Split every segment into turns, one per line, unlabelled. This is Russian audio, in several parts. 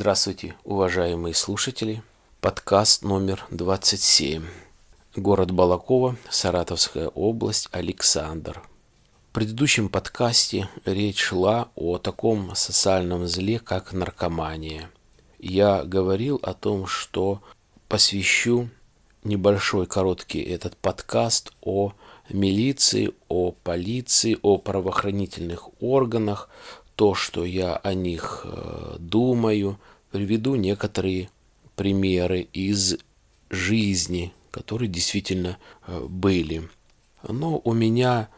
Здравствуйте, уважаемые слушатели. Подкаст номер 27. Город Балакова, Саратовская область, Александр. В предыдущем подкасте речь шла о таком социальном зле, как наркомания. Я говорил о том, что посвящу небольшой короткий этот подкаст о милиции, о полиции, о правоохранительных органах, то, что я о них э, думаю, приведу некоторые примеры из жизни, которые действительно э, были. Но у меня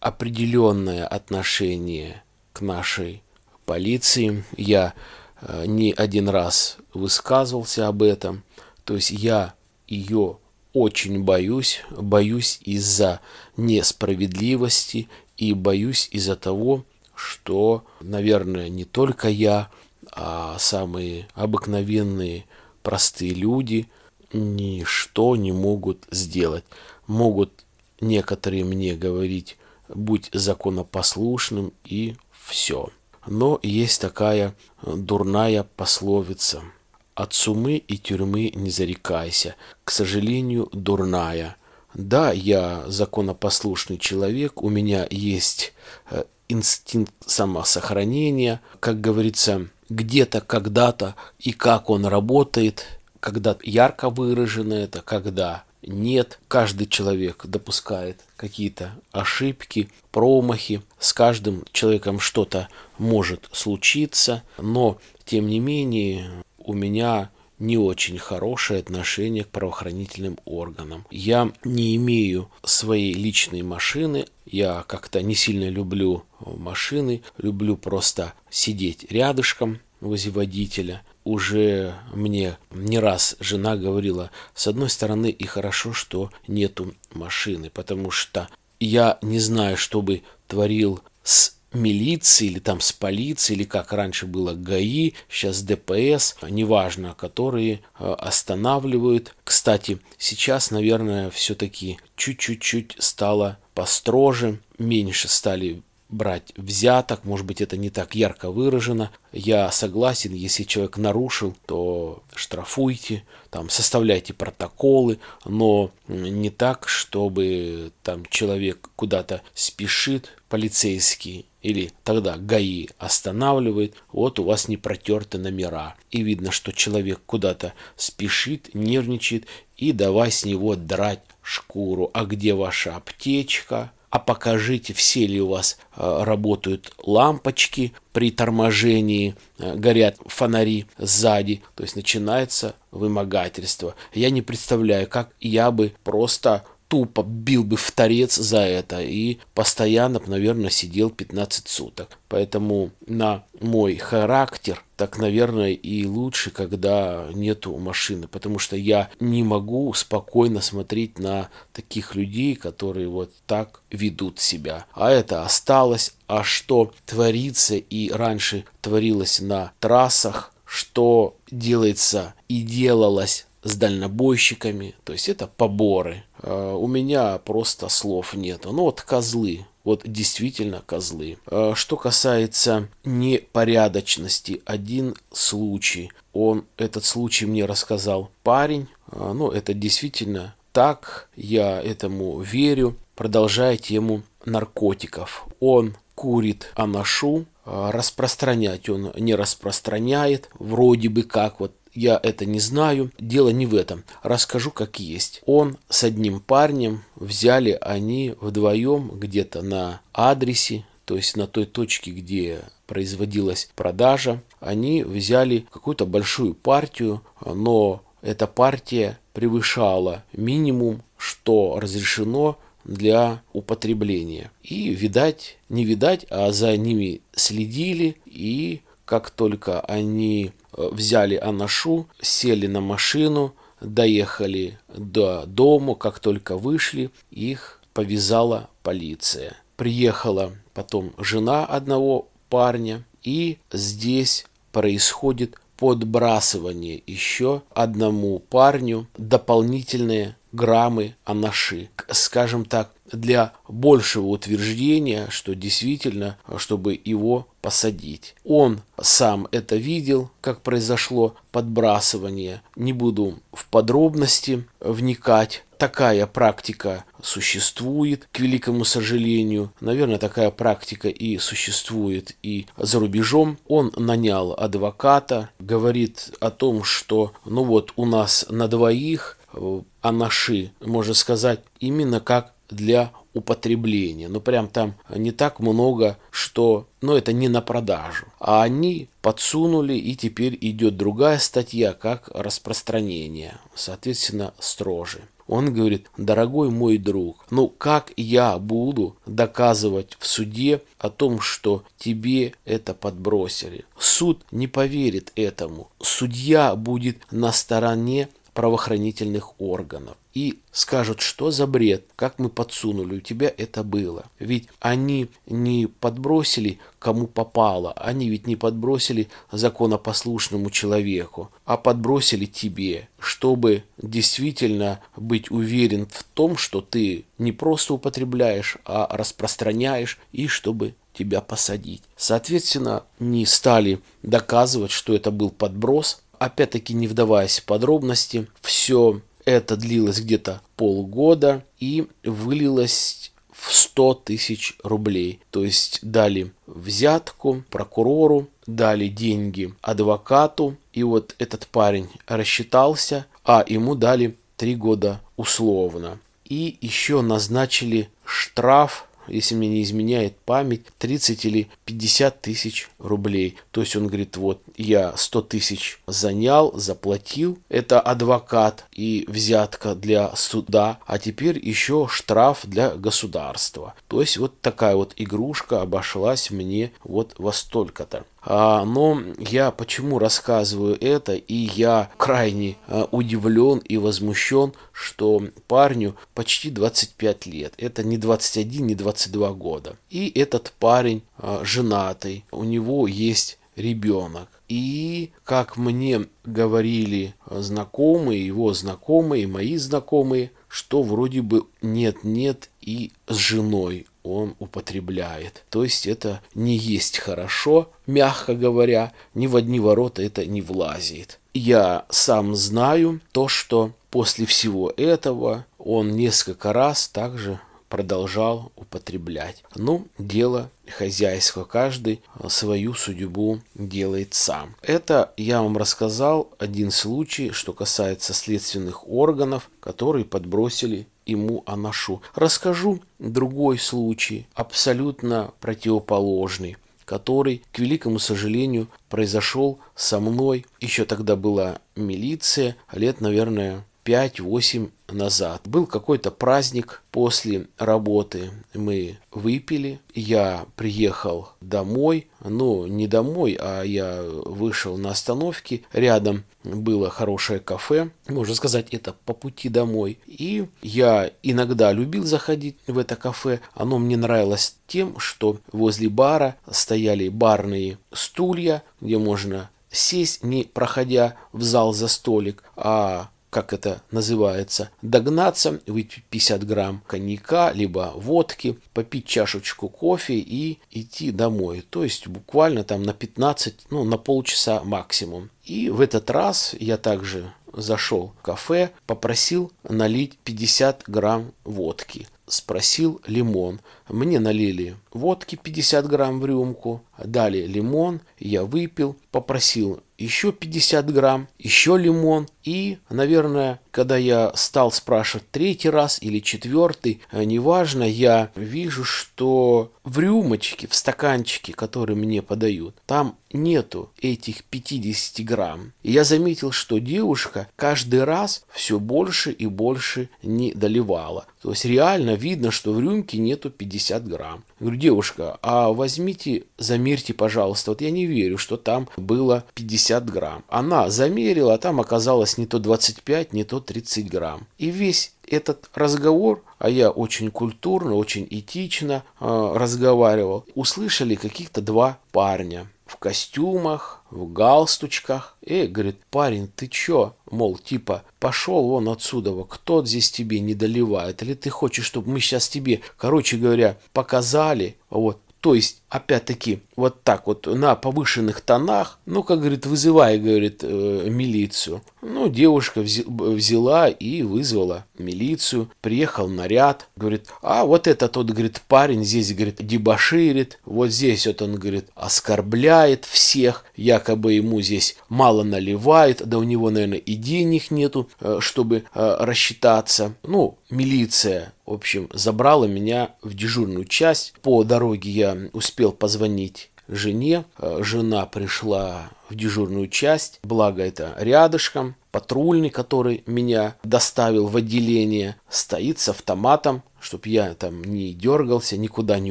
определенное отношение к нашей полиции. Я э, не один раз высказывался об этом. То есть я ее очень боюсь, боюсь из-за несправедливости и боюсь из-за того, что, наверное, не только я, а самые обыкновенные простые люди ничто не могут сделать. Могут некоторые мне говорить, будь законопослушным и все. Но есть такая дурная пословица – от сумы и тюрьмы не зарекайся. К сожалению, дурная. Да, я законопослушный человек, у меня есть э, инстинкт самосохранения, как говорится, где-то, когда-то и как он работает, когда ярко выражено это, когда нет. Каждый человек допускает какие-то ошибки, промахи. С каждым человеком что-то может случиться, но тем не менее у меня не очень хорошее отношение к правоохранительным органам. Я не имею своей личной машины, я как-то не сильно люблю машины, люблю просто сидеть рядышком возле водителя. Уже мне не раз жена говорила, с одной стороны и хорошо, что нету машины, потому что я не знаю, что бы творил с милиции или там с полицией, или как раньше было ГАИ, сейчас ДПС, неважно, которые э, останавливают. Кстати, сейчас, наверное, все-таки чуть-чуть стало построже, меньше стали брать взяток, может быть, это не так ярко выражено. Я согласен, если человек нарушил, то штрафуйте, там, составляйте протоколы, но не так, чтобы там человек куда-то спешит, полицейский, или тогда ГАИ останавливает, вот у вас не протерты номера. И видно, что человек куда-то спешит, нервничает, и давай с него драть шкуру. А где ваша аптечка? А покажите, все ли у вас э, работают лампочки при торможении, э, горят фонари сзади. То есть начинается вымогательство. Я не представляю, как я бы просто тупо бил бы в торец за это и постоянно, наверное, сидел 15 суток. Поэтому на мой характер так, наверное, и лучше, когда нету машины, потому что я не могу спокойно смотреть на таких людей, которые вот так ведут себя. А это осталось. А что творится и раньше творилось на трассах, что делается и делалось с дальнобойщиками, то есть это поборы. А, у меня просто слов нет. Ну вот козлы, вот действительно козлы. А, что касается непорядочности, один случай. Он, этот случай мне рассказал парень. А, ну, это действительно так, я этому верю. Продолжая тему наркотиков. Он курит анашу, распространять он не распространяет, вроде бы как вот я это не знаю. Дело не в этом. Расскажу как есть. Он с одним парнем взяли они вдвоем где-то на адресе, то есть на той точке, где производилась продажа, они взяли какую-то большую партию, но эта партия превышала минимум, что разрешено для употребления. И, видать, не видать, а за ними следили, и как только они э, взяли Анашу, сели на машину, доехали до дому, как только вышли, их повязала полиция. Приехала потом жена одного парня, и здесь происходит подбрасывание еще одному парню дополнительные граммы анаши. Скажем так, для большего утверждения, что действительно, чтобы его посадить. Он сам это видел, как произошло подбрасывание. Не буду в подробности вникать. Такая практика существует, к великому сожалению. Наверное, такая практика и существует и за рубежом. Он нанял адвоката, говорит о том, что ну вот у нас на двоих э, анаши, можно сказать, именно как для употребления. Ну, прям там не так много, что, ну, это не на продажу. А они подсунули, и теперь идет другая статья, как распространение. Соответственно, строже. Он говорит, дорогой мой друг, ну как я буду доказывать в суде о том, что тебе это подбросили? Суд не поверит этому. Судья будет на стороне правоохранительных органов и скажут, что за бред, как мы подсунули, у тебя это было. Ведь они не подбросили кому попало, они ведь не подбросили законопослушному человеку, а подбросили тебе, чтобы действительно быть уверен в том, что ты не просто употребляешь, а распространяешь, и чтобы тебя посадить. Соответственно, не стали доказывать, что это был подброс, Опять-таки, не вдаваясь в подробности, все это длилось где-то полгода и вылилось в 100 тысяч рублей. То есть дали взятку прокурору, дали деньги адвокату, и вот этот парень рассчитался, а ему дали 3 года условно. И еще назначили штраф если мне не изменяет память, 30 или 50 тысяч рублей. То есть он говорит, вот я 100 тысяч занял, заплатил, это адвокат и взятка для суда, а теперь еще штраф для государства. То есть вот такая вот игрушка обошлась мне вот во столько-то. А, но я почему рассказываю это, и я крайне а, удивлен и возмущен, что парню почти 25 лет. Это не 21, не 22 года. И этот парень а, женатый, у него есть ребенок. И, как мне говорили знакомые, его знакомые, мои знакомые, что вроде бы нет-нет и с женой он употребляет. То есть это не есть хорошо, мягко говоря, ни в одни ворота это не влазит. Я сам знаю то, что после всего этого он несколько раз также продолжал употреблять. Ну, дело хозяйского, каждый свою судьбу делает сам. Это я вам рассказал один случай, что касается следственных органов, которые подбросили ему анашу. Расскажу другой случай, абсолютно противоположный который, к великому сожалению, произошел со мной. Еще тогда была милиция, лет, наверное, 5-8 назад. Был какой-то праздник после работы. Мы выпили. Я приехал домой. Ну, не домой, а я вышел на остановке. Рядом было хорошее кафе. Можно сказать, это по пути домой. И я иногда любил заходить в это кафе. Оно мне нравилось тем, что возле бара стояли барные стулья, где можно сесть, не проходя в зал за столик, а как это называется, догнаться, выпить 50 грамм коньяка, либо водки, попить чашечку кофе и идти домой. То есть буквально там на 15, ну на полчаса максимум. И в этот раз я также зашел в кафе, попросил налить 50 грамм водки. Спросил лимон. Мне налили водки 50 грамм в рюмку, дали лимон, я выпил, попросил еще 50 грамм, еще лимон. И, наверное, когда я стал спрашивать третий раз или четвертый, э, неважно, я вижу, что в рюмочке, в стаканчике, который мне подают, там нету этих 50 грамм. И я заметил, что девушка каждый раз все больше и больше не доливала. То есть реально видно, что в рюмке нету 50 грамм. Я говорю, девушка, а возьмите, замерьте, пожалуйста. Вот я не верю, что там было 50 грамм. Она замерила, а там оказалось не то 25, не то 30 грамм. И весь этот разговор, а я очень культурно, очень этично э, разговаривал, услышали каких-то два парня. В костюмах, в галстучках. Эй, говорит, парень, ты чё? Мол, типа, пошел вон отсюда, кто здесь тебе не доливает? Или ты хочешь, чтобы мы сейчас тебе, короче говоря, показали, вот, то есть, опять-таки, вот так вот на повышенных тонах, ну, как говорит, вызывай, говорит, э, милицию. Ну, девушка взяла и вызвала милицию, приехал наряд, говорит, а вот этот тот, говорит, парень здесь, говорит, дебоширит, вот здесь вот он, говорит, оскорбляет всех, якобы ему здесь мало наливает, да у него, наверное, и денег нету, э, чтобы э, рассчитаться. Ну, милиция в общем, забрала меня в дежурную часть. По дороге я успел позвонить жене. Э, жена пришла в дежурную часть, благо это рядышком. Патрульный, который меня доставил в отделение, стоит с автоматом, чтобы я там не дергался, никуда не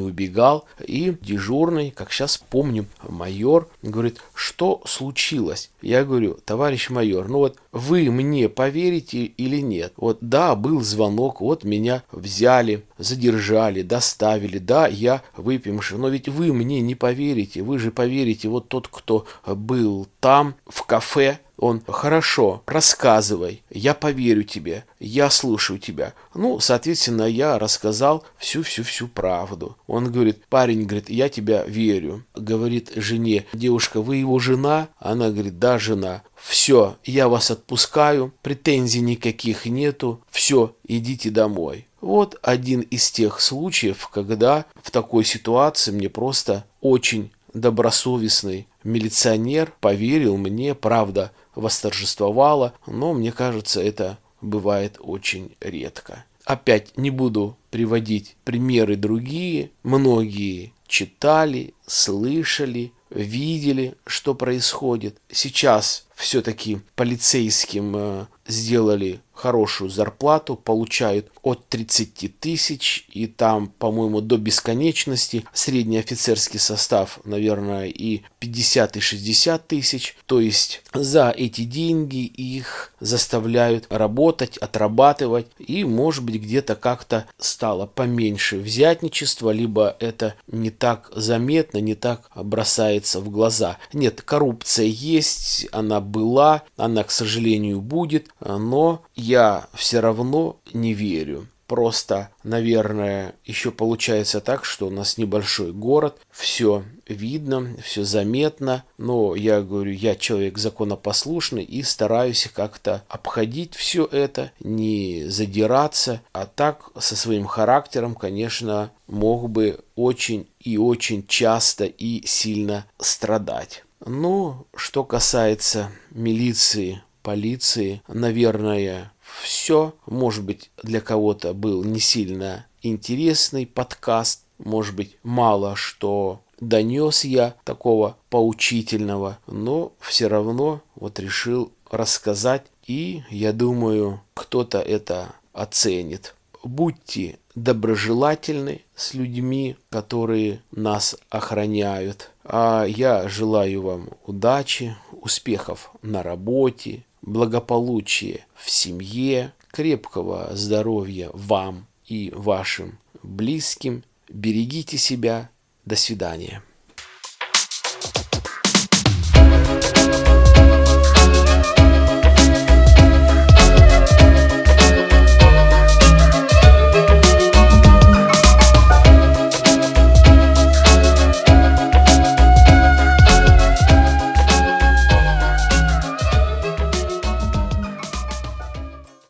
убегал. И дежурный, как сейчас помню, майор говорит, что случилось? Я говорю, товарищ майор, ну вот вы мне поверите или нет? Вот да, был звонок, вот меня взяли, задержали, доставили, да, я выпивший, но ведь вы мне не поверите, вы же поверите, вот тот, кто был там, в кафе, он, хорошо, рассказывай, я поверю тебе, я слушаю тебя. Ну, соответственно, я рассказал всю-всю-всю правду. Он говорит, парень, говорит, я тебя верю. Говорит жене, девушка, вы его жена? Она говорит, да, жена. Все, я вас отпускаю, претензий никаких нету, все, идите домой. Вот один из тех случаев, когда в такой ситуации мне просто очень добросовестный милиционер поверил мне, правда, восторжествовала, но мне кажется, это бывает очень редко. Опять не буду приводить примеры другие, многие читали, слышали, видели, что происходит. Сейчас все-таки полицейским э, сделали хорошую зарплату, получают от 30 тысяч, и там, по-моему, до бесконечности. Средний офицерский состав, наверное, и 50 и 60 тысяч. То есть за эти деньги их заставляют работать, отрабатывать, и, может быть, где-то как-то стало поменьше взятничества, либо это не так заметно, не так бросается в глаза. Нет, коррупция есть, она была, она, к сожалению, будет, но я все равно не верю. Просто, наверное, еще получается так, что у нас небольшой город, все видно, все заметно, но я говорю, я человек законопослушный и стараюсь как-то обходить все это, не задираться, а так со своим характером, конечно, мог бы очень и очень часто и сильно страдать. Ну, что касается милиции, полиции, наверное, все. Может быть, для кого-то был не сильно интересный подкаст, может быть, мало что донес я такого поучительного, но все равно вот решил рассказать, и я думаю, кто-то это оценит. Будьте доброжелательны с людьми, которые нас охраняют. А я желаю вам удачи, успехов на работе, благополучия в семье, крепкого здоровья вам и вашим близким. Берегите себя. До свидания.